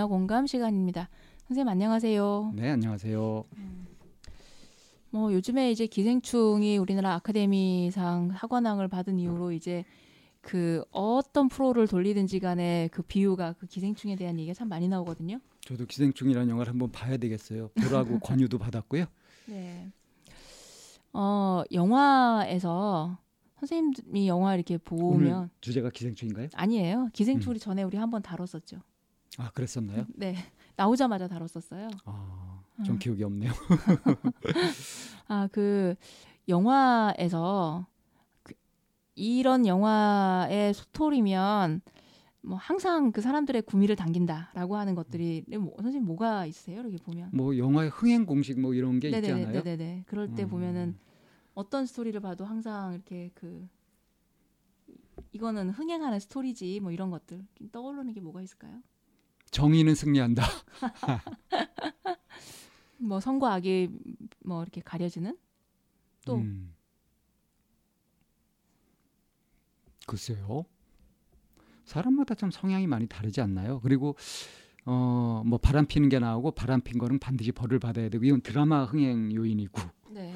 음, 문화 공감 시간입니다. 선생님 안녕하세요. 네, 안녕하세요. 뭐 요즘에 이제 기생충이 우리나라 아카데미상 학원왕을 받은 이후로 이제 그 어떤 프로를 돌리든지 간에 그 비유가 그 기생충에 대한 얘기가 참 많이 나오거든요. 저도 기생충이라는 영화를 한번 봐야 되겠어요. 보라고 권유도 받았고요. 네. 어, 영화에서 선생님이 영화 이렇게 보면 주제가 기생충인가요? 아니에요. 기생충이 전에 우리 한번 다뤘었죠. 아, 그랬었나요? 네. 나오자마자 다뤘었어요. 아, 좀 음. 기억이 없네요. 아, 그 영화에서 그 이런 영화의 스토리면 뭐 항상 그 사람들의 구미를 당긴다라고 하는 것들이 뭐, 선생님 뭐가 있으세요? 이렇게 보면. 뭐 영화의 흥행 공식 뭐 이런 게 네네네, 않아요? 네네네. 그럴 때 음. 보면은 어떤 스토리를 봐도 항상 이렇게 그 이거는 흥행하는 스토리지 뭐 이런 것들 떠오르는 게 뭐가 있을까요? 정의는 승리한다. 뭐 선과 악이 뭐 이렇게 가려지는 또 음. 글쎄요. 사람마다 참 성향이 많이 다르지 않나요? 그리고 어, 뭐 바람 피는 게 나오고 바람 핀 거는 반드시 벌을 받아야 되고 이건 드라마 흥행 요인이고 네.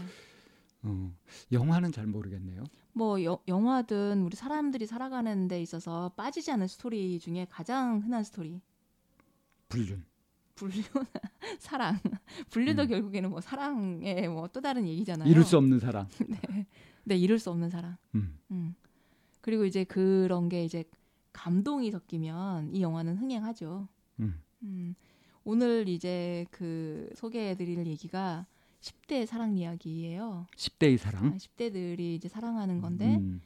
어, 영화는 잘 모르겠네요. 뭐 여- 영화든 우리 사람들이 살아가는 데 있어서 빠지지 않는 스토리 중에 가장 흔한 스토리 불륜. 불륜 사랑 불륜도 음. 결국에는 뭐 사랑의 뭐 또 다른 얘기잖아요. 이룰 수 없는 사랑. 네. 네, 이룰 수 없는 사랑. 음. 음. 그리고 이제 그런 게 이제 감동이 섞이면 이 영화는 흥행하죠. 음. 음. 오늘 이제 그 소개해드릴 얘기가 10대 사랑 이야기예요. 10대의 사랑. 10대들이 이제 사랑하는 건데 음.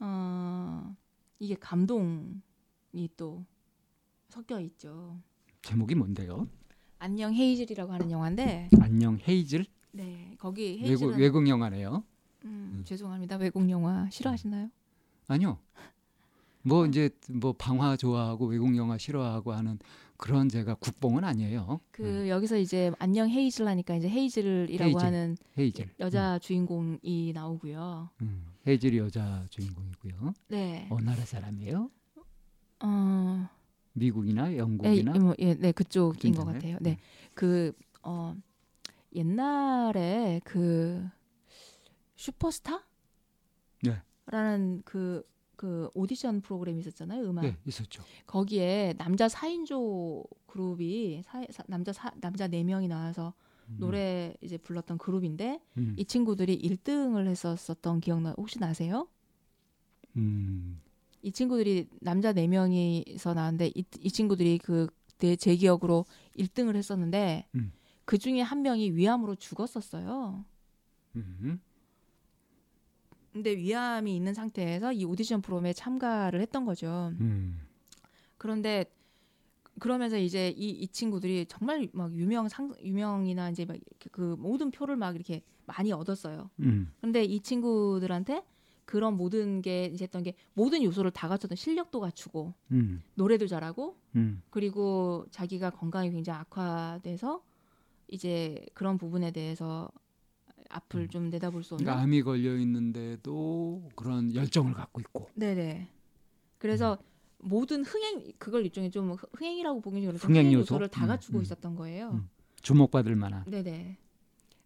어, 이게 감동이 또 섞여 있죠. 제목이 뭔데요? 안녕 헤이즐이라고 하는 영화인데, 안녕 헤이즐. 네 거기 외국 헤이즐은 외국 영화네요. 음, 음. 죄송합니다 외국 영화 싫어하시나요? 아니요. 뭐 이제 뭐 방화 좋아하고 외국 영화 싫어하고 하는 그런 제가 국뽕은 아니에요. 그 여기서 이제 안녕 헤이즐 하니까 이제 헤이즐이라고 헤이즐. 하는 헤이즐. 여자 주인공이 나오고요. 음, 음. 헤이즐이 여자 주인공이고요. 네. 어느 나라 사람이에요? 어, 미국이나 예, 영국이나 뭐, 예, 네, 그쪽인 것. 같아요. 네. 그, 어, 옛날에 그, 슈퍼스타? 네. 라는 그, 그 오디션 프로그램이 있었잖아요, 음악. 네, 있었죠. 거기에 남자 4인조 그룹이, 사, 사- 남자 사, 남자 4명이 나와서 음, 노래 이제 불렀던 그룹인데, 음, 이 친구들이 1등을 했었었던 기억나, 혹시 나세요? 음, 이 친구들이 남자 4명이서 나왔는데 이, 이 친구들이 그때 제 기억으로 1등을 했었는데 음. 그 중에 한 명이 위암으로 죽었었어요. 음, 근데 위암이 있는 상태에서 이 오디션 프로그램에 참가를 했던 거죠. 음, 그런데 그러면서 이제 이, 이 친구들이 정말 막 유명 상 유명이나 이제 막 그 모든 표를 막 이렇게 많이 얻었어요. 음, 근데 이 친구들한테 그런 모든 게 이제 했던 게 모든 요소를 다 갖췄던 실력도 갖추고 음, 노래도 잘하고 음, 그리고 자기가 건강이 굉장히 악화돼서 이제 그런 부분에 대해서 앞을 음. 좀 내다볼 수 없는. 그러니까 암이 걸려 있는데도 그런 열정을 갖고 있고 네네. 그래서 음. 모든 흥행 그걸 일종의 좀 흥- 흥행이라고 보기 좀 흥행 흥행 요소? 요소를 다 음, 갖추고 음. 있었던 거예요. 음. 주목받을 만한. 네네.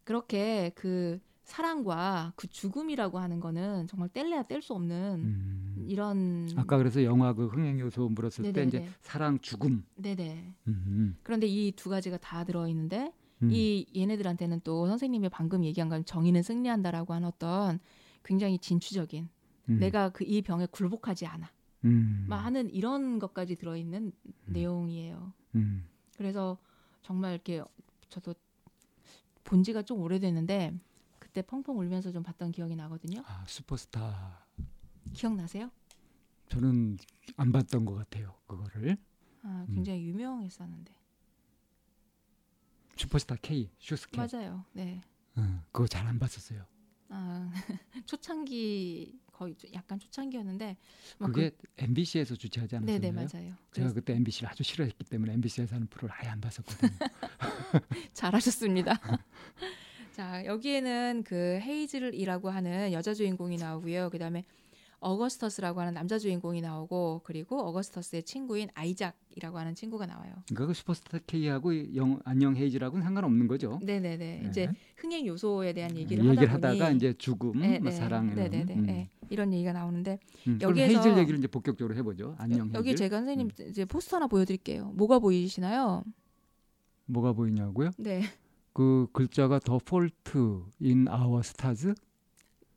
그렇게 그 사랑과 그 죽음이라고 하는 거는 정말 뗄래야 뗄 수 없는 음. 이런. 아까 그래서 영화 그 흥행 요소 물었을 때 네네네. 이제 사랑, 죽음. 네네. 음, 그런데 이 두 가지가 다 들어 있는데 음, 이 얘네들한테는 또 선생님이 방금 얘기한 건 정의는 승리한다라고 한 어떤 굉장히 진취적인 음, 내가 그 이 병에 굴복하지 않아 음, 막 하는 이런 것까지 들어 있는 내용이에요. 음, 그래서 정말 이렇게 저도 본 지가 좀 오래됐는데 그때 펑펑 울면서 좀 봤던 기억이 나거든요. 아, 슈퍼스타. 기억나세요? 저는 안 봤던 것 같아요. 그거를 아, 음. 굉장히 유명했었는데. 슈퍼스타 K 슈스케. 맞아요. 네. 응, 그거 잘 안 봤었어요. 아, 초창기 거의 좀 약간 초창기였는데 막 그게 MBC에서 주최하지 그, 않았었나요? 네네 맞아요. 제가 그때 MBC를 아주 싫어했기 때문에 MBC에서 하는 프로를 아예 안 봤었거든요. 잘하셨습니다. 자 여기에는 그 헤이즐이라고 하는 여자 주인공이 나오고요. 그다음에 어거스터스라고 하는 남자 주인공이 나오고 그리고 어거스터스의 친구인 아이작이라고 하는 친구가 나와요. 그러니까 그 슈퍼스타 K하고 영, 안녕 헤이즐하고는 상관없는 거죠. 네네네. 네. 이제 흥행 요소에 대한 얘기를, 얘기를 하다 하다가 이제 죽음, 네, 뭐 네. 사랑 이런 네네네. 음. 네. 이런 얘기가 나오는데 음, 여기에서- 헤이즐 얘기를 이제 본격적으로 해보죠. 안녕 헤이즐. 여기 제가 선생님 음. 이제 포스터 하나 보여드릴게요. 뭐가 보이시나요? 뭐가 보이냐고요? 네. 그 글자가 The Fault in Our Stars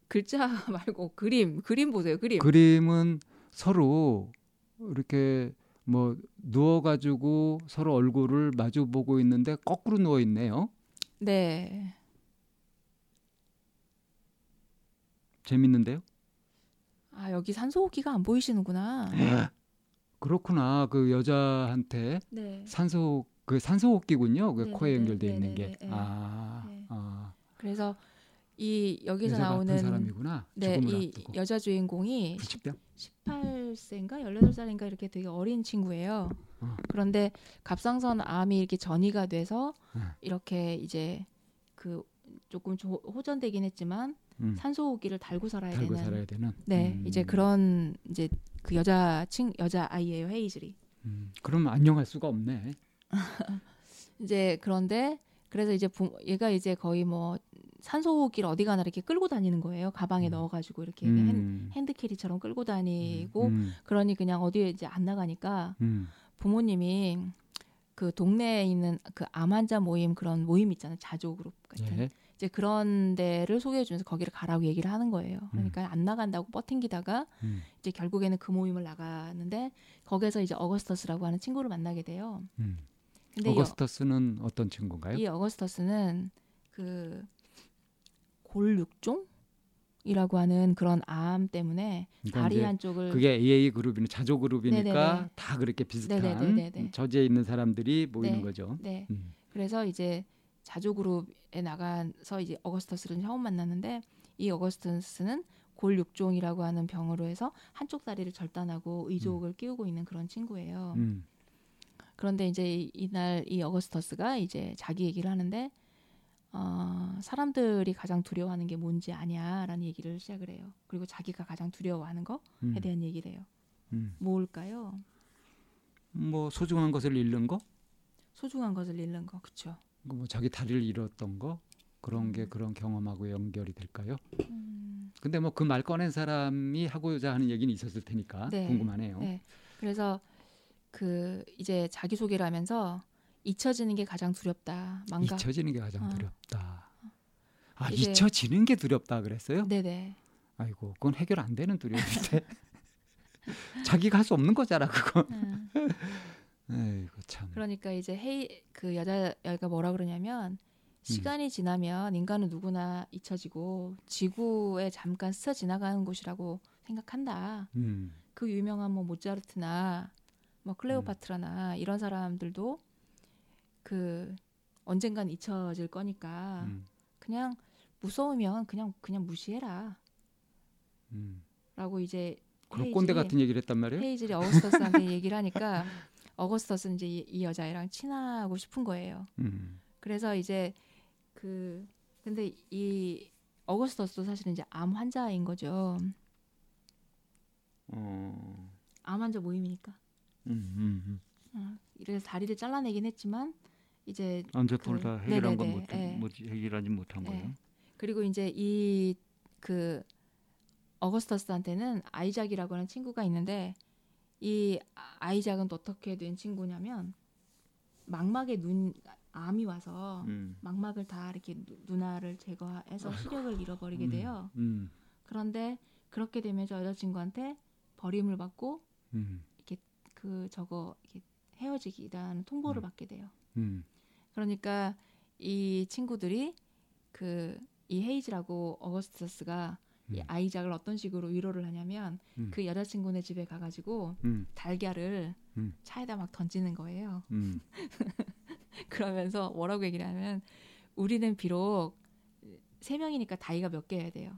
글자 말고 그림, 그림 보세요. 그림. 그림은 서로 이렇게 뭐 누워 가지고 서로 얼굴을 마주 보고 있는데 거꾸로 누워 있네요. 네. 재밌는데요? 아 여기 산소호흡기가 안 보이시는구나. 그렇구나. 그 여자한테 네. 산소 그 산소호흡기군요. 그 네, 코에 네, 연결돼 네, 있는 네, 게. 네, 네. 아, 네. 아. 그래서 이 여기서 나오는 사람이구나. 네, 이 앞두고. 여자 주인공이 90대? 18세인가 18살인가 이렇게 되게 어린 친구예요. 어. 그런데 갑상선 암이 이렇게 전이가 돼서 네. 이렇게 이제 그 조금 조- 호전되긴 했지만 음. 산소호흡기를 달고 살아야 달고 되는 살아야 되는. 네 음. 이제 그런 이제 그 여자 친 여자 아이예요 헤이즐이 음. 그럼 안녕할 수가 없네. 이제 그런데 그래서 이제 부, 얘가 이제 거의 뭐 산소호흡기를 어디 가나 이렇게 끌고 다니는 거예요 가방에 음. 넣어가지고 이렇게 핸, 음. 핸 드캐리처럼 끌고 다니고 음. 그러니 그냥 어디에 이제 안 나가니까 음. 부모님이 그 동네에 있는 그 암 환자 모임 그런 모임 있잖아요 자조 그룹 같은 예. 이제 그런 데를 소개해 주면서 거기를 가라고 얘기를 하는 거예요. 그러니까 안 나간다고 버팅기다가 음. 이제 결국에는 그 모임을 나가는데 거기서 이제 어거스터스라고 하는 친구를 만나게 돼요. 음. 어거스터스는 어떤 친구인가요? 이, 이 어거스터스는 그 골육종 이라고 하는 그런 암 때문에 그러니까 다리 한쪽을 그게 AA 그룹이나 자조 그룹이니까 네네네. 다 그렇게 비슷한 네네네네네. 저지에 있는 사람들이 모이는 네. 거죠. 네 음. 그래서 이제 자조 그룹에 나가서 이제 어거스터스를 처음 만났는데 이 어거스터스는 골육종이라고 하는 병으로 해서 한쪽 다리를 절단하고 의족을 끼우고 있는 그런 친구예요. 음. 그런데 이제 이- 이날 이 어거스터스가 이제 자기 얘기를 하는데 어, 사람들이 가장 두려워하는 게 뭔지 아냐라는 얘기를 시작을 해요. 그리고 자기가 가장 두려워하는 거에 음. 대한 얘기를 해요. 음. 뭘까요? 뭐 소중한 것을 잃는 거, 소중한 것을 잃는 거, 그렇죠? 뭐 자기 다리를 잃었던 거 그런 게 음. 그런 경험하고 연결이 될까요? 음, 근데 뭐 그 말 꺼낸 사람이 하고자 하는 얘기는 있었을 테니까 네. 궁금하네요. 네. 그래서 그 이제 자기 소개를 하면서 잊혀지는 게 가장 두렵다. 망각. 잊혀지는 게 가장 어. 두렵다. 아 이제- 잊혀지는 게 두렵다 그랬어요? 네네. 아이고 그건 해결 안 되는 두려움인데 자기가 할 수 없는 거잖아 그거. 음. 에이고 참. 그러니까 이제 헤이 그 여자 여가 뭐라 그러냐면 시간이 지나면 인간은 누구나 잊혀지고 지구에 잠깐 스쳐 지나가는 곳이라고 생각한다. 음. 그 유명한 뭐 모차르트나 뭐 클레오파트라나 이런 사람들도 그 언젠간 잊혀질 거니까 음. 그냥 무서우면 그냥 그냥 무시해라. 음. 라고 이제 그런 꼰대 같은 얘기를 했단 말이에요. 헤이즐이 어거스터스한테 얘기를 하니까 어거스터스는 이제 이, 이 여자애랑 친하고 싶은 거예요. 음. 그래서 이제 그 근데 이 어거스터스도 사실은 이제 암 환자인 거죠. 어. 암 환자 모임이니까. 음, 음, 음. 어, 그래서 다리를 잘라내긴 했지만 이제 언제부터 그- 다 해결한 건 네네네, 못, 예. 뭐지 해결하지 못한 예. 거예요. 그리고 이제 이 그 어거스터스한테는 아이작이라고 하는 친구가 있는데 이 아이작은 또 어떻게 된 친구냐면 망막에 눈 암이 와서 음. 망막을 다 이렇게 누- 눈알을 제거해서 시력을 잃어버리게 음, 돼요. 음. 그런데 그렇게 되면서 여자친구한테 버림을 받고 음. 그 저거 헤어지기라는 통보를 음. 받게 돼요. 음. 그러니까 이 친구들이 그 이 헤이즈라고 어거스터스가 이 음. 아이작을 어떤 식으로 위로를 하냐면 음. 그 여자친구네 집에 가가지고 음. 달걀을 음. 차에다 막 던지는 거예요. 음. 그러면서 뭐라고 얘기를 하면 우리는 비록 세 명이니까 다이가 몇 개여야 돼요.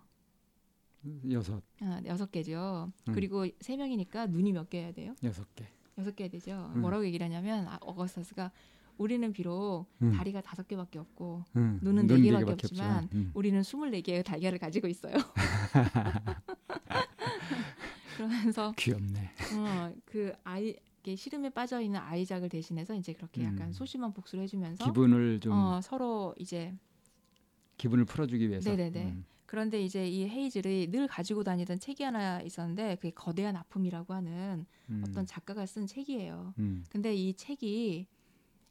여섯 아, 여섯 개죠. 음. 그리고 세 명이니까 눈이 몇 개여야 돼요? 여섯 개. 여섯 개 되죠. 음. 뭐라고 얘기를 하냐면 아, 어거스터스가 우리는 비록 음. 다리가 다섯 개밖에 없고 음. 눈은 눈네네 개밖에 개밖에 없지만 음. 우리는 스물네 개의 달걀을 가지고 있어요. 그러면서 귀엽네. 어, 그 아이 이게 시름에 빠져 있는 아이작을 대신해서 이제 그렇게 약간 음. 소심한 복수를 해주면서 기분을 좀 어, 서로 이제 기분을 풀어주기 위해서. 네네네. 음. 그런데 이제 이 헤이즐이 늘 가지고 다니던 책이 하나 있었는데 그게 거대한 아픔이라고 하는 음. 어떤 작가가 쓴 책이에요. 음. 근데 이 책이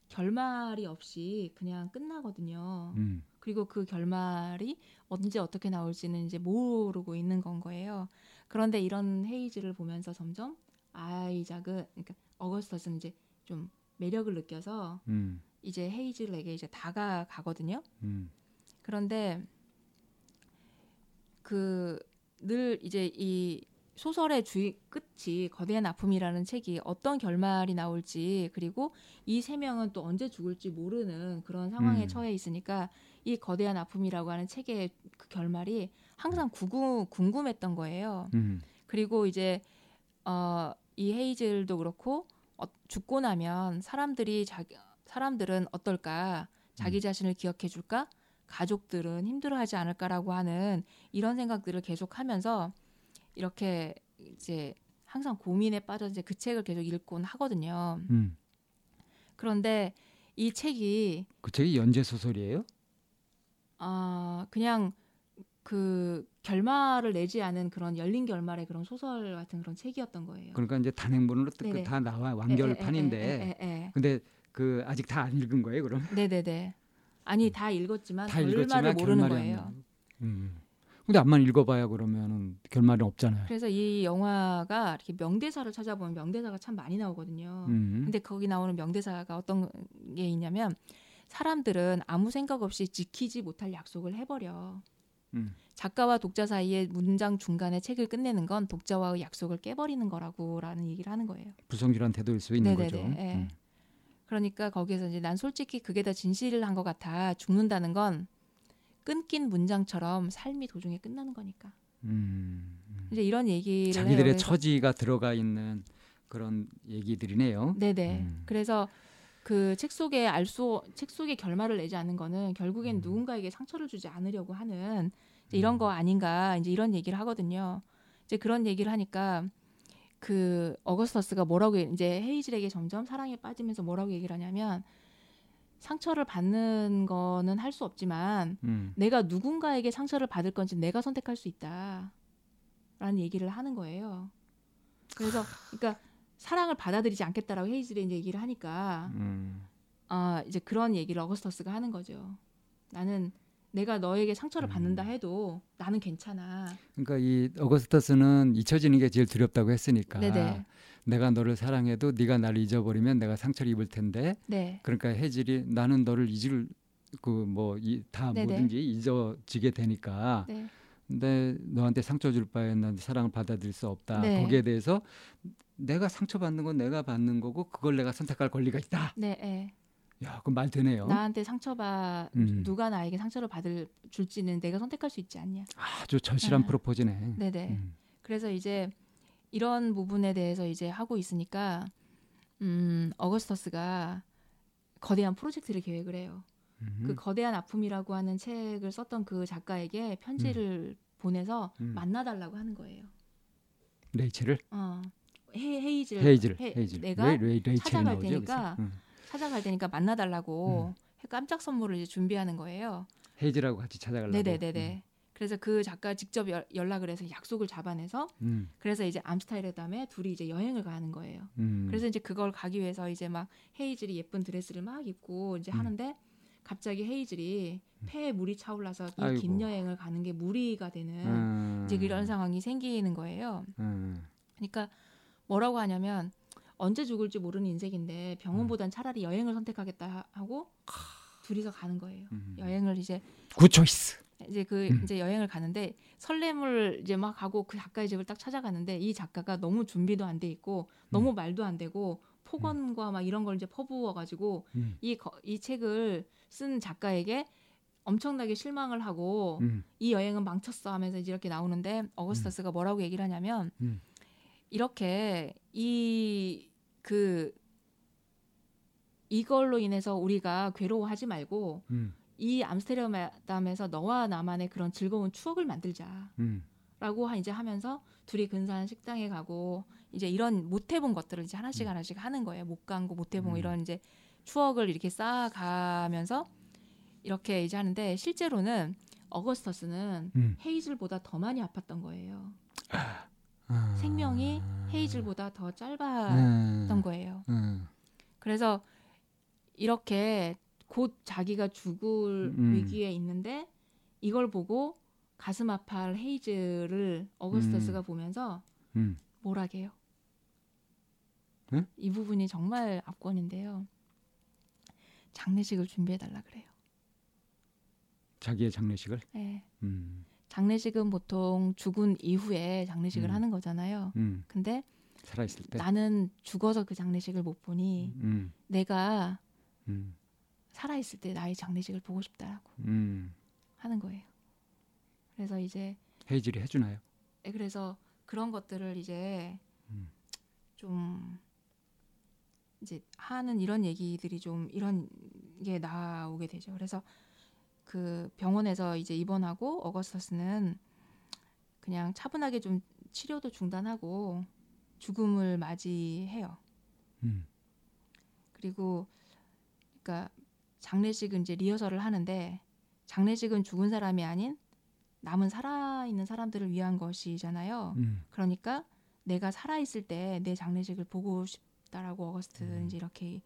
결말이 없이 그냥 끝나거든요. 음. 그리고 그 결말이 언제 어떻게 나올지는 이제 모르고 있는 건 거예요. 그런데 이런 헤이즐을 보면서 점점 아이작은 그러니까 어거스터스는 이제 좀 매력을 느껴서 음. 이제 헤이즐에게 이제 다가가거든요. 음. 그런데 그 늘 이제 이 소설의 주의 끝이 거대한 아픔이라는 책이 어떤 결말이 나올지 그리고 이 세 명은 또 언제 죽을지 모르는 그런 상황에 음. 처해 있으니까 이 거대한 아픔이라고 하는 책의 그 결말이 항상 구구, 궁금했던 거예요. 음. 그리고 이제 어, 이 헤이즐도 그렇고 어, 죽고 나면 사람들이 자기 사람들은 어떨까 자기 음. 자신을 기억해 줄까 가족들은 힘들어하지 않을까라고 하는 이런 생각들을 계속하면서 이렇게 이제 항상 고민에 빠져 이제 그 책을 계속 읽곤 하거든요. 음. 그런데 이 책이 그 책이 연재 소설이에요? 아 그냥 그 결말을 내지 않은 그런 열린 결말의 그런 소설 같은 그런 책이었던 거예요. 그러니까 이제 단행본으로 네네. 다 나와 에, 완결판인데. 에, 에, 에, 에, 에. 근데 그 아직 다 안 읽은 거예요, 그럼? 네네네. 아니 다 읽었지만 다 결말을 모르는 거예요. 음. 근데 앞만 읽어봐야 그러면은 결말이 없잖아요. 그래서 이 영화가 이렇게 명대사를 찾아보면 명대사가 참 많이 나오거든요. 음. 근데 거기 나오는 명대사가 어떤 게 있냐면 사람들은 아무 생각 없이 지키지 못할 약속을 해버려. 음. 작가와 독자 사이에 문장 중간에 책을 끝내는 건 독자와의 약속을 깨버리는 거라고라는 얘기를 하는 거예요. 불성실한 태도일 수 있는 네네네. 거죠. 예. 음. 그러니까 거기에서 이제 난 솔직히 그게 다 진실한 것 같아. 죽는다는 건 끊긴 문장처럼 삶이 도중에 끝나는 거니까. 음. 이제 이런 얘기를. 자기들의 처지가 들어가 있는 그런 얘기들이네요. 네네. 음. 그래서 그 책 속에 알수 책 속에 결말을 내지 않는 거는 결국엔 음. 누군가에게 상처를 주지 않으려고 하는 이제 이런 음. 거 아닌가 이제 이런 얘기를 하거든요. 이제 그런 얘기를 하니까 그 어거스터스가 뭐라고 얘- 이제 헤이즐에게 점점 사랑에 빠지면서 뭐라고 얘기를 하냐면 상처를 받는 거는 할 수 없지만 음. 내가 누군가에게 상처를 받을 건지 내가 선택할 수 있다. 라는 얘기를 하는 거예요. 그래서 그러니까 사랑을 받아들이지 않겠다라고 헤이즐이 이제 얘기를 하니까 음. 아 이제 그런 얘기를 어거스터스가 하는 거죠. 나는 내가 너에게 상처를 받는다 음. 해도 나는 괜찮아. 그러니까 이 어거스터스는 잊혀지는 게 제일 두렵다고 했으니까 네네. 내가 너를 사랑해도 네가 나를 잊어버리면 내가 상처를 입을 텐데 네. 그러니까 해질이 나는 너를 잊을 그 뭐다 네네. 뭐든지 잊어지게 되니까 네. 근데 너한테 상처 줄 바엔 난 사랑을 받아들일 수 없다. 네. 거기에 대해서 내가 상처 받는 건 내가 받는 거고 그걸 내가 선택할 권리가 있다. 네. 네. 야, 그럼 말 되네요. 나한테 상처받 음. 누가 나에게 상처를 받을 줄지는 내가 선택할 수 있지 않냐. 아주 절실한 네. 프로포즈네. 네네. 음. 그래서 이제 이런 부분에 대해서 이제 하고 있으니까 음, 어거스터스가 거대한 프로젝트를 계획을 해요. 음. 그 거대한 아픔이라고 하는 책을 썼던 그 작가에게 편지를 보내서 음. 만나달라고 하는 거예요. 레이첼을 어, 헤, 헤이즐, 헤이즐, 헤- 헤이즐. 내가 레이, 레이, 레이첼이 찾아갈 테니까. 음. 찾아갈 테니까 만나달라고 깜짝 선물을 이제 준비하는 거예요. 헤이즐하고 같이 찾아가려고. 네네네네. 그래서 그 작가 직접 연- 연락을 해서 약속을 잡아내서 음. 그래서 이제 암스타르담에 둘이 이제 여행을 가는 거예요. 음. 그래서 이제 그걸 가기 위해서 이제 막 헤이즐이 예쁜 드레스를 막 입고 이제 음. 하는데 갑자기 헤이즐이 폐에 물이 차올라서 이. 긴 여행을 가는 게 무리가 되는 음. 이제 그런 상황이 생기는 거예요. 음. 그러니까 뭐라고 하냐면 언제 죽을지 모르는 인생인데 병원보단 차라리 여행을 선택하겠다 하고 둘이서 가는 거예요. 음. 여행을 이제 Good choice. 이제 그 음. 이제 여행을 가는데 설렘을 이제 막 하고 그 작가의 집을 딱 찾아가는데 이 작가가 너무 준비도 안 돼 있고 너무 말도 안 되고 폭언과 막 이런 걸 이제 퍼부어 가지고 음. 이이 책을 쓴 작가에게 엄청나게 실망을 하고 음. 이 여행은 망쳤어 하면서 이제 이렇게 나오는데 어거스터스가 뭐라고 얘기를 하냐면 음. 이렇게 이 그 이걸로 인해서 우리가 괴로워하지 말고 음. 이 암스테르담에서 너와 나만의 그런 즐거운 추억을 만들자. 음. 라고 이제 하면서 둘이 근사한 식당에 가고 이제 이런 못 해본 것들을 이제 하나씩 음. 하나씩 하는 거예요. 못 간 거 못 해본 거 음. 이런 이제 추억을 이렇게 쌓아가면서 이렇게 이제 하는데 실제로는 어거스터스는 음. 헤이즐보다 더 많이 아팠던 거예요. 아. 생명이 헤이즐보다 더 짧았던 음. 거예요. 음. 그래서 이렇게 곧 자기가 죽을 음. 위기에 있는데 이걸 보고 가슴 아파할 헤이즐을 어거스터스가 보면서 음. 뭐라게요? 네? 이 부분이 정말 압권인데요. 장례식을 준비해 달라 그래요. 자기의 장례식을. 네. 음. 장례식은 보통 죽은 이후에 장례식을 음. 하는 거잖아요. 음. 근데 살아 있을 때. 나는 죽어서 그 장례식을 못 보니 음. 내가 음. 살아 있을 때 나의 장례식을 보고 싶다라고 음. 하는 거예요. 그래서 이제 헤이즐이 해주나요? 네, 그래서 그런 것들을 이제 음. 좀 이제 하는 이런 얘기들이 좀 이런 게 나오게 되죠. 그래서 그 병원에서 이제 입원하고 어거스터스는 그냥 차분하게 좀 치료도 중단하고 죽음을 맞이해요. 음. 그리고 그러니까 장례식은 이제 리허설을 하는데 장례식은 죽은 사람이 아닌 남은 살아 있는 사람들을 위한 것이잖아요. 음. 그러니까 내가 살아 있을 때 내 장례식을 보고 싶다라고 어거스트는 음. 이제 이렇게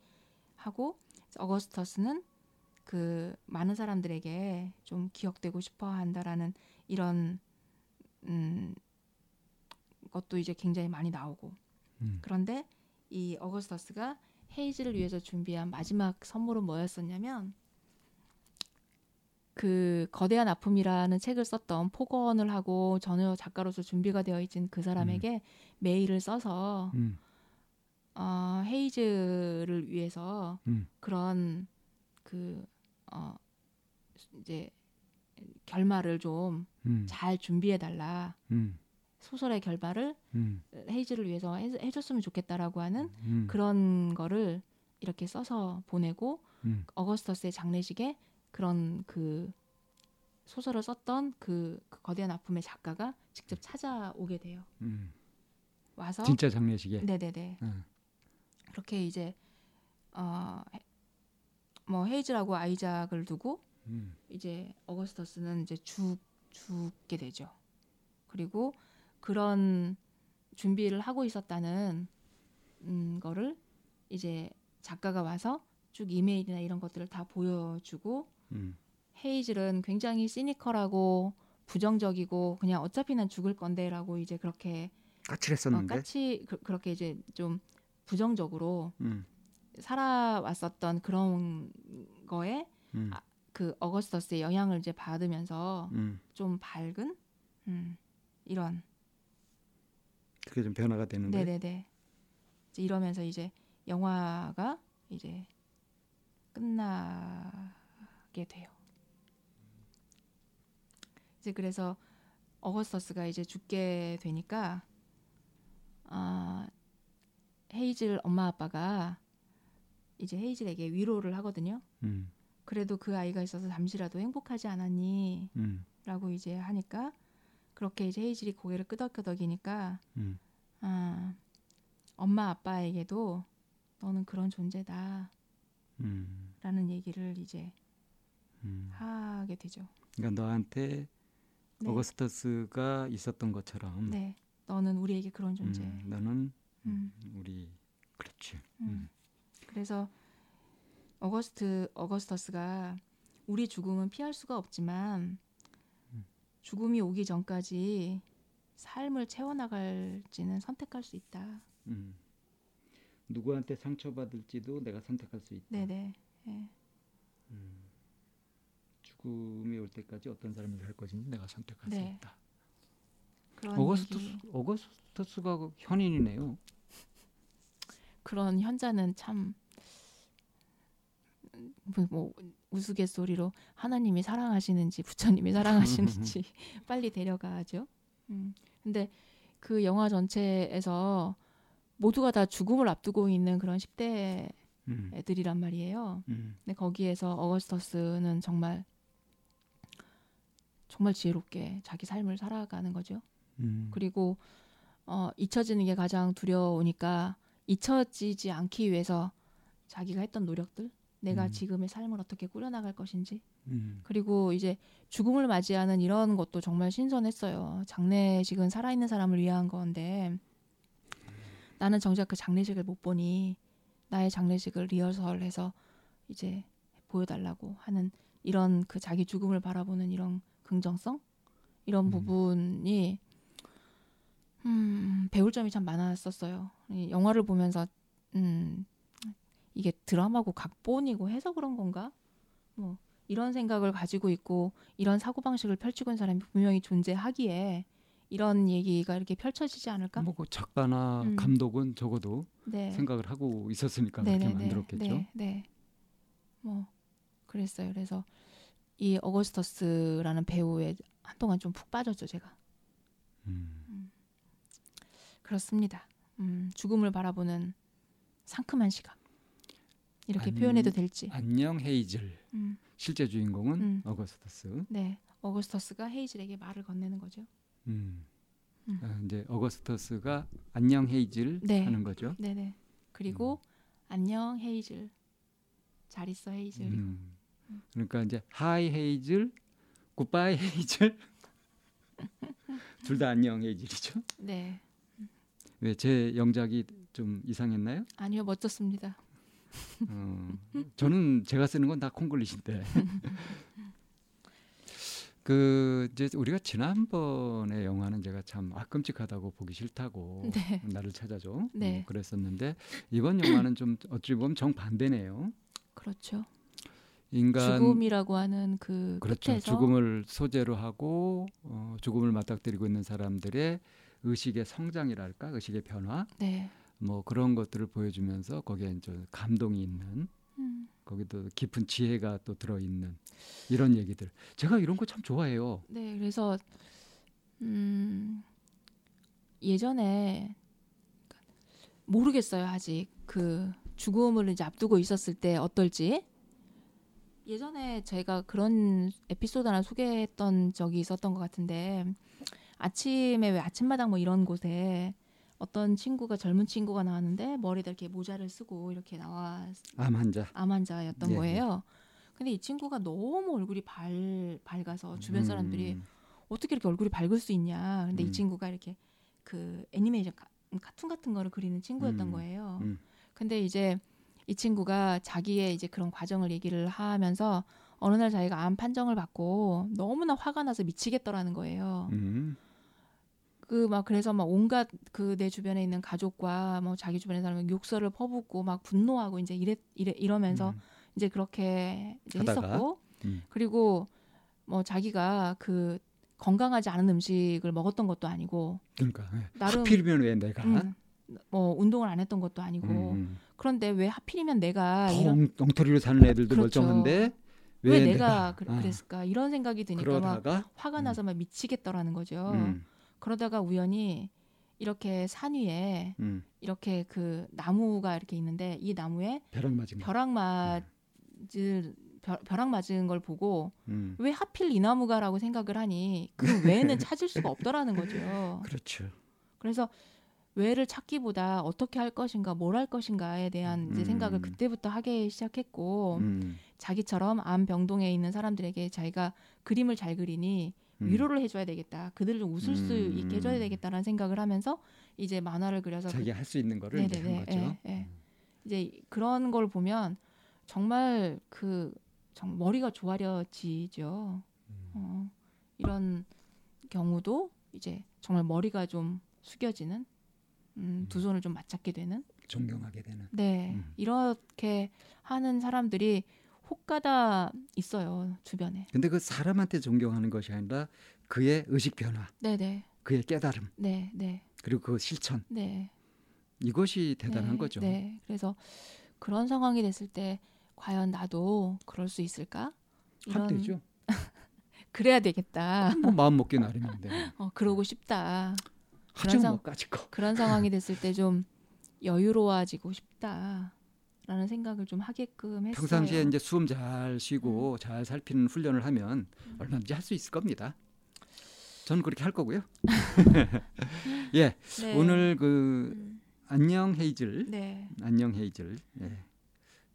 하고 어거스터스는 그 많은 사람들에게 좀 기억되고 싶어 한다라는 이런 음 것도 이제 굉장히 많이 나오고 음. 그런데 이 어거스터스가 헤이즈를 위해서 준비한 마지막 선물은 뭐였었냐면 그 거대한 아픔이라는 책을 썼던 폭언을 하고 전혀 작가로서 준비가 되어 있진 그 사람에게 메일을 써서 음. 어, 헤이즈를 위해서 음. 그런 그 어, 이제 결말을 좀 음. 잘 준비해 달라 음. 소설의 결말을 음. 헤이즈를 위해서 해, 해줬으면 좋겠다라고 하는 음. 그런 거를 이렇게 써서 보내고 음. 어거스터스의 장례식에 그런 그 소설을 썼던 그, 그 거대한 아픔의 작가가 직접 찾아오게 돼요. 음. 와서 진짜 장례식에. 네네네 음. 그렇게 이제 어, 해- 뭐 헤이즈라고 아이작을 두고 음. 이제 어거스터스는 이제 죽 죽게 되죠. 그리고 그런 준비를 하고 있었다는 음, 거를 이제 작가가 와서 쭉 이메일이나 이런 것들을 다 보여주고 음. 헤이즐은 굉장히 시니컬하고 부정적이고 그냥 어차피 난 죽을 건데라고 이제 그렇게 어, 까칠했었는데. 까치 그, 그렇게 이제 좀 부정적으로 음. 살아왔었던 그런 거에 음. 아, 그 어거스터스의 영향을 이제 받으면서 음. 좀 밝은 음, 이런 그게 좀 변화가 되는데. 네네네 이제 이러면서 이제 영화가 이제 끝나게 돼요. 이제 그래서 어거스터스가 이제 죽게 되니까 아 헤이즐 엄마 아빠가 이제 헤이즐에게 위로를 하거든요. 음. 그래도 그 아이가 있어서 잠시라도 행복하지 않았니? 음. 라고 이제 하니까 그렇게 이제 헤이즐이 고개를 끄덕끄덕이니까 음. 아, 엄마 아빠에게도 너는 그런 존재다 음. 라는 얘기를 이제 음. 하게 되죠. 그러니까 너한테 네. 어거스터스가 있었던 것처럼 네. 너는 우리에게 그런 존재. 음, 너는 음, 우리 그렇지. 음. 그래서 어거스트 어거스터스가 우리 죽음은 피할 수가 없지만 음. 죽음이 오기 전까지 삶을 채워나갈지는 선택할 수 있다. 음. 누구한테 상처받을지도 내가 선택할 수 있다. 네네. 예. 죽음이 올 때까지 어떤 삶을 살 것인지 내가 선택할 수 네. 있다. 그런 어거스터스 얘기, 어거스터스가 그 현인이네요. 그런 현자는 참 뭐, 뭐 우스갯소리로 하나님이 사랑하시는지 부처님이 사랑하시는지 빨리 데려가죠. 음. 근데 그 영화 전체에서 모두가 다 죽음을 앞두고 있는 그런 10대 음. 애들이란 말이에요. 음. 근데 거기에서 어거스터스는 정말 정말 지혜롭게 자기 삶을 살아가는 거죠. 음. 그리고 어, 잊혀지는 게 가장 두려우니까 잊혀지지 않기 위해서 자기가 했던 노력들, 내가 음. 지금의 삶을 어떻게 꾸려나갈 것인지, 음. 그리고 이제 죽음을 맞이하는 이런 것도 정말 신선했어요. 장례식은 살아있는 사람을 위한 건데 나는 정작 그 장례식을 못 보니 나의 장례식을 리허설해서 이제 보여달라고 하는 이런 그 자기 죽음을 바라보는 이런 긍정성 이런 음. 부분이 음, 배울 점이 참 많았었어요. 이 영화를 보면서 음, 이게 드라마고 각본이고 해서 그런 건가? 뭐 이런 생각을 가지고 있고 이런 사고 방식을 펼치고 있는 사람이 분명히 존재하기에 이런 얘기가 이렇게 펼쳐지지 않을까? 뭐그 작가나 음. 감독은 적어도 네. 생각을 하고 있었으니까 그렇게 만들었겠죠. 네, 네. 뭐 그랬어요. 그래서 이 어거스터스라는 배우에 한동안 좀 푹 빠졌죠, 제가. 음. 그렇습니다. 음, 죽음을 바라보는 상큼한 시각. 이렇게 안- 표현해도 될지. 안녕 헤이즐. 음, 실제 주인공은 음. 어거스터스. 네. 어거스터스가 헤이즐에게 말을 건네는 거죠. 음. 음. 아, 이제 어거스터스가 안녕 헤이즐 네. 하는 거죠. 네네. 그리고 안녕 헤이즐. 잘 있어 헤이즐. 음. 그러니까 이제 Hi Hazel, goodbye Hazel. 둘 다 안녕 헤이즐이죠. 네. 왜 제 영작이 좀 이상했나요? 아니요 멋졌습니다. 어, 저는 제가 쓰는 건 다 콩글리시인데. 그 이제 우리가 지난번에 영화는 제가 참 아, 끔찍하다고 보기 싫다고 네. 나를 찾아줘 네. 음, 그랬었는데 이번 영화는 좀 어찌 보면 정 반대네요. 그렇죠. 인간 죽음이라고 하는 그 그렇죠. 끝에서 죽음을 소재로 하고 어, 죽음을 맞닥뜨리고 있는 사람들의 의식의 성장이랄까, 의식의 변화, 네. 뭐 그런 것들을 보여주면서 거기에 이제 감동이 있는 음, 거기도 깊은 지혜가 또 들어 있는 이런 얘기들. 제가 이런 거 참 좋아해요. 네. 그래서 음, 예전에 모르겠어요 아직 그 죽음을 이제 앞두고 있었을 때 어떨지. 예전에 제가 그런 에피소드 하나 소개했던 적이 있었던 것 같은데 아침에 왜 아침마당 뭐 이런 곳에 어떤 친구가 젊은 친구가 나왔는데 머리에다 이렇게 모자를 쓰고 이렇게 나와 암 환자. 암 환자였던 예, 거예요. 근데 이 친구가 너무 얼굴이 밝, 밝아서 주변 사람들이 음, 어떻게 이렇게 얼굴이 밝을 수 있냐. 근데 음. 이 친구가 이렇게 그 애니메이션 카, 카툰 같은 거를 그리는 친구였던 음, 거예요. 음. 근데 이제 이 친구가 자기의 이제 그런 과정을 얘기를 하면서 어느 날 자기가 암 판정을 받고 너무나 화가 나서 미치겠더라는 거예요. 음, 그막 그래서 막 온갖 그 내 주변에 있는 가족과 뭐 자기 주변의 사람을 욕설을 퍼붓고 막 분노하고 이제 이래, 이래 이러면서 음, 이제 그렇게 이제 하다가, 했었고 음. 그리고 뭐 자기가 그 건강하지 않은 음식을 먹었던 것도 아니고 그러니까 예. 나름 하필이면 왜 내가 음, 뭐 운동을 안 했던 것도 아니고 음, 그런데 왜 하필이면 내가 더 이런 엉- 엉터리로 사는 애들도 그렇죠. 멀쩡한데 왜, 내가, 그, 아, 랬을까 이런 생각이 드니까 막 그러다가 화가 음. 나서 막 미치겠더라는 거죠. 음, 그러다가 우연히 이렇게 산 위에 음, 이렇게 그 나무가 이렇게 있는데 이 나무에 벼락 맞은 거. 벼락 맞을 벼- 벼락 맞은 걸 보고 음, 왜 하필 이 나무가라고 생각을 하니 그 외에는 찾을 수가 없더라는 거죠. 그렇죠. 그래서 왜를 찾기보다 어떻게 할 것인가, 뭘 할 것인가에 대한 음. 생각을 그때부터 하기 시작했고 음, 자기처럼 암 병동에 있는 사람들에게 자기가 그림을 잘 그리니 음. 위로를 해줘야 되겠다. 그들을 좀 웃을 수 음. 있게 해줘야 되겠다라는 생각을 하면서 이제 만화를 그려서 그- 자기가 할수 있는 거를 네네네, 거죠. 예, 예. 이제 그런 걸 보면 정말 그 정, 머리가 조아려지죠. 음. 어, 이런 경우도 이제 정말 머리가 좀 숙여지는 음, 두 손을 좀 맞잡게 되는 존경하게 되는. 네 음. 이렇게 하는 사람들이 혹가다 있어요 주변에. 근데 그 사람한테 존경하는 것이 아니라 그의 의식 변화, 네네. 그의 깨달음, 네네. 그리고 그 실천. 네. 이것이 대단한 네, 거죠. 네. 그래서 그런 상황이 됐을 때 과연 나도 그럴 수 있을까? 하면 되죠. 그래야 되겠다. 뭐 마음 먹기 나름인데 어 그러고 싶다. 하죠 상- 뭐 까짓 거. 그런 상황이 됐을 때 좀 여유로워지고 싶다 라는 생각을 좀 하게끔 했어요. 평상시에 이제 숨잘 음. 쉬고 잘 살피는 훈련을 하면 얼마든지 할 수 있을 겁니다. 저는 그렇게 할 거고요. 예, 네. 오늘 그 음, 안녕 헤이즐, 네. 안녕 헤이즐. 예.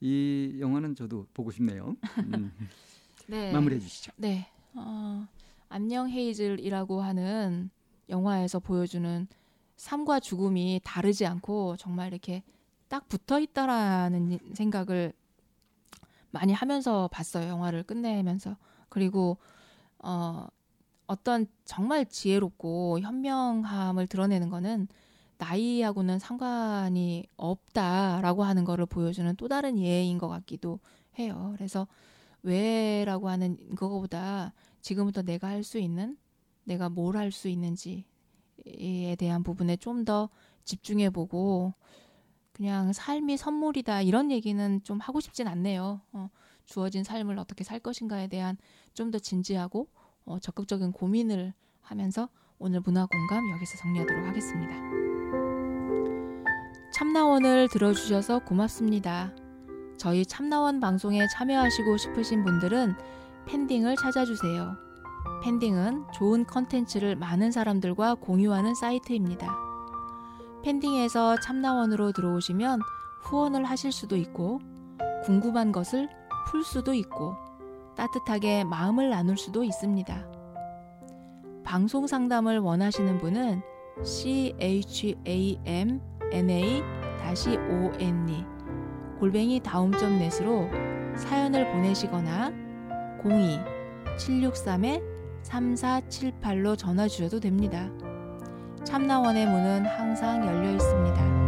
이 영화는 저도 보고 싶네요. 음, 네. 마무리해 주시죠. 네. 어, 안녕 헤이즐이라고 하는 영화에서 보여주는 삶과 죽음이 다르지 않고 정말 이렇게 딱 붙어 있다라는 생각을 많이 하면서 봤어요. 영화를 끝내면서. 그리고 어 어떤 정말 지혜롭고 현명함을 드러내는 거는 나이하고는 상관이 없다라고 하는 거를 보여주는 또 다른 예인 것 같기도 해요. 그래서 왜라고 하는 그거보다 지금부터 내가 할 수 있는 내가 뭘 할 수 있는지에 대한 부분에 좀 더 집중해 보고 그냥 삶이 선물이다 이런 얘기는 좀 하고 싶진 않네요. 어, 주어진 삶을 어떻게 살 것인가에 대한 좀 더 진지하고 어, 적극적인 고민을 하면서 오늘 문화 공감 여기서 정리하도록 하겠습니다. 참나원을 들어주셔서 고맙습니다. 저희 참나원 방송에 참여하시고 싶으신 분들은 팬딩을 찾아주세요. 팬딩은 좋은 컨텐츠를 많은 사람들과 공유하는 사이트입니다. 팬딩에서 참나원으로 들어오시면 후원을 하실 수도 있고 궁금한 것을 풀 수도 있고 따뜻하게 마음을 나눌 수도 있습니다. 방송 상담을 원하시는 분은 chamna-one 골뱅이 다음점 넷으로 사연을 보내시거나 02-763-3478로 전화 주셔도 됩니다. 참나원의 문은 항상 열려 있습니다.